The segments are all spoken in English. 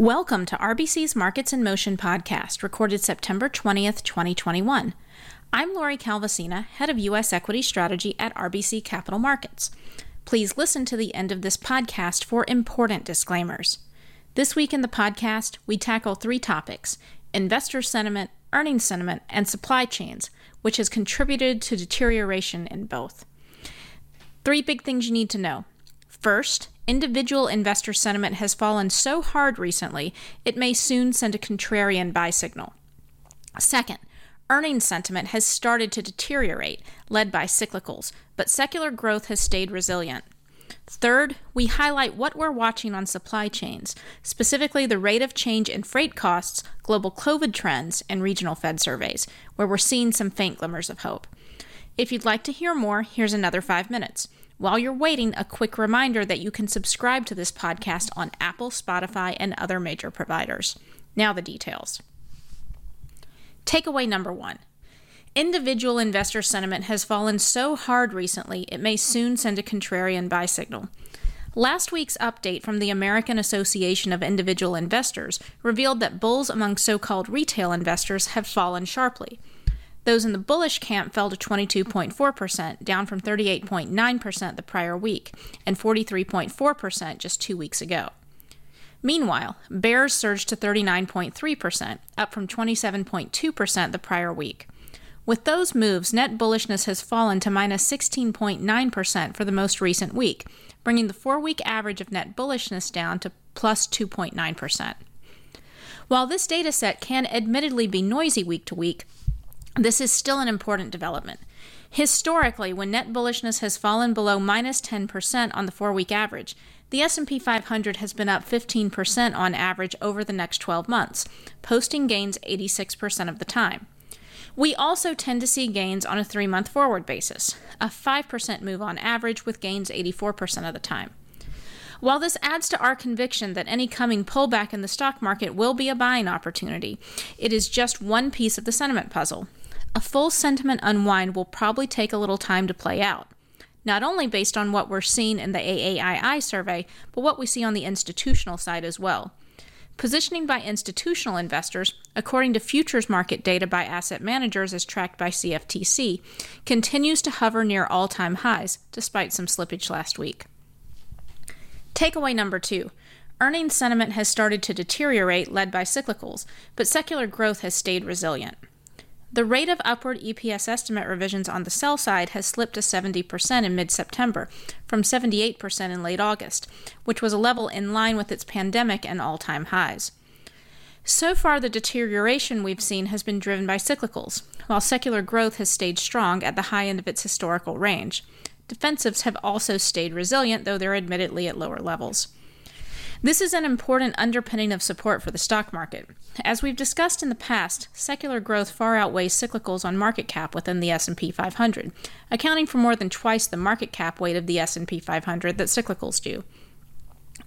Welcome to RBC's Markets in Motion podcast, recorded September 20th, 2021. I'm Lori Calvasina, head of U.S. equity strategy at RBC Capital Markets. Please listen to the end of this podcast for important disclaimers. This week in the podcast, we tackle three topics investor sentiment, earnings sentiment, and supply chains, which has contributed to deterioration in both. Three big things you need to know. First, individual investor sentiment has fallen so hard recently, it may soon send a contrarian buy signal. Second, earnings sentiment has started to deteriorate, led by cyclicals, but secular growth has stayed resilient. Third, we highlight what we're watching on supply chains, specifically the rate of change in freight costs, global COVID trends, and regional Fed surveys, where we're seeing some faint glimmers of hope. If you'd like to hear more, here's another five minutes. While you're waiting, a quick reminder that you can subscribe to this podcast on Apple, Spotify, and other major providers. Now, the details. Takeaway number one Individual investor sentiment has fallen so hard recently, it may soon send a contrarian buy signal. Last week's update from the American Association of Individual Investors revealed that bulls among so called retail investors have fallen sharply. Those in the bullish camp fell to 22.4%, down from 38.9% the prior week, and 43.4% just two weeks ago. Meanwhile, bears surged to 39.3%, up from 27.2% the prior week. With those moves, net bullishness has fallen to minus 16.9% for the most recent week, bringing the four week average of net bullishness down to plus 2.9%. While this data set can admittedly be noisy week to week, this is still an important development. Historically, when net bullishness has fallen below minus 10% on the 4-week average, the S&P 500 has been up 15% on average over the next 12 months, posting gains 86% of the time. We also tend to see gains on a 3-month forward basis, a 5% move on average with gains 84% of the time. While this adds to our conviction that any coming pullback in the stock market will be a buying opportunity, it is just one piece of the sentiment puzzle. A full sentiment unwind will probably take a little time to play out, not only based on what we're seeing in the AAII survey, but what we see on the institutional side as well. Positioning by institutional investors, according to futures market data by asset managers as tracked by CFTC, continues to hover near all time highs, despite some slippage last week. Takeaway number two earnings sentiment has started to deteriorate, led by cyclicals, but secular growth has stayed resilient. The rate of upward EPS estimate revisions on the sell side has slipped to 70% in mid September, from 78% in late August, which was a level in line with its pandemic and all time highs. So far, the deterioration we've seen has been driven by cyclicals, while secular growth has stayed strong at the high end of its historical range. Defensives have also stayed resilient, though they're admittedly at lower levels. This is an important underpinning of support for the stock market. As we've discussed in the past, secular growth far outweighs cyclicals on market cap within the S&P 500, accounting for more than twice the market cap weight of the S&P 500 that cyclicals do.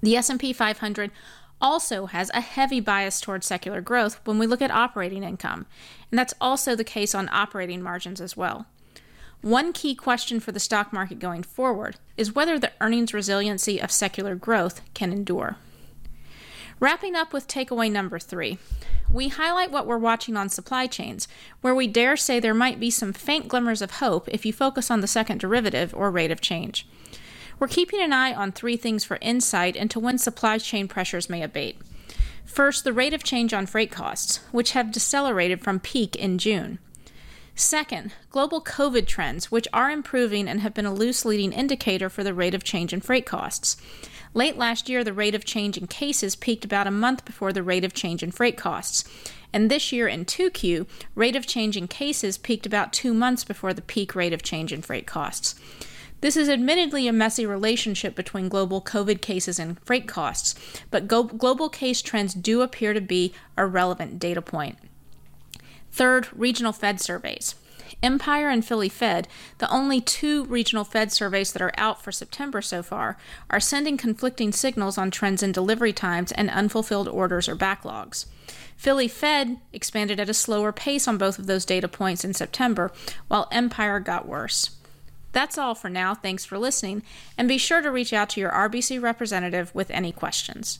The S&P 500 also has a heavy bias towards secular growth when we look at operating income, and that's also the case on operating margins as well. One key question for the stock market going forward is whether the earnings resiliency of secular growth can endure. Wrapping up with takeaway number three, we highlight what we're watching on supply chains, where we dare say there might be some faint glimmers of hope if you focus on the second derivative or rate of change. We're keeping an eye on three things for insight into when supply chain pressures may abate. First, the rate of change on freight costs, which have decelerated from peak in June. Second, global COVID trends, which are improving and have been a loose leading indicator for the rate of change in freight costs. Late last year, the rate of change in cases peaked about a month before the rate of change in freight costs. And this year in 2Q, rate of change in cases peaked about two months before the peak rate of change in freight costs. This is admittedly a messy relationship between global COVID cases and freight costs, but go- global case trends do appear to be a relevant data point. Third, regional Fed surveys. Empire and Philly Fed, the only two regional Fed surveys that are out for September so far, are sending conflicting signals on trends in delivery times and unfulfilled orders or backlogs. Philly Fed expanded at a slower pace on both of those data points in September, while Empire got worse. That's all for now. Thanks for listening, and be sure to reach out to your RBC representative with any questions.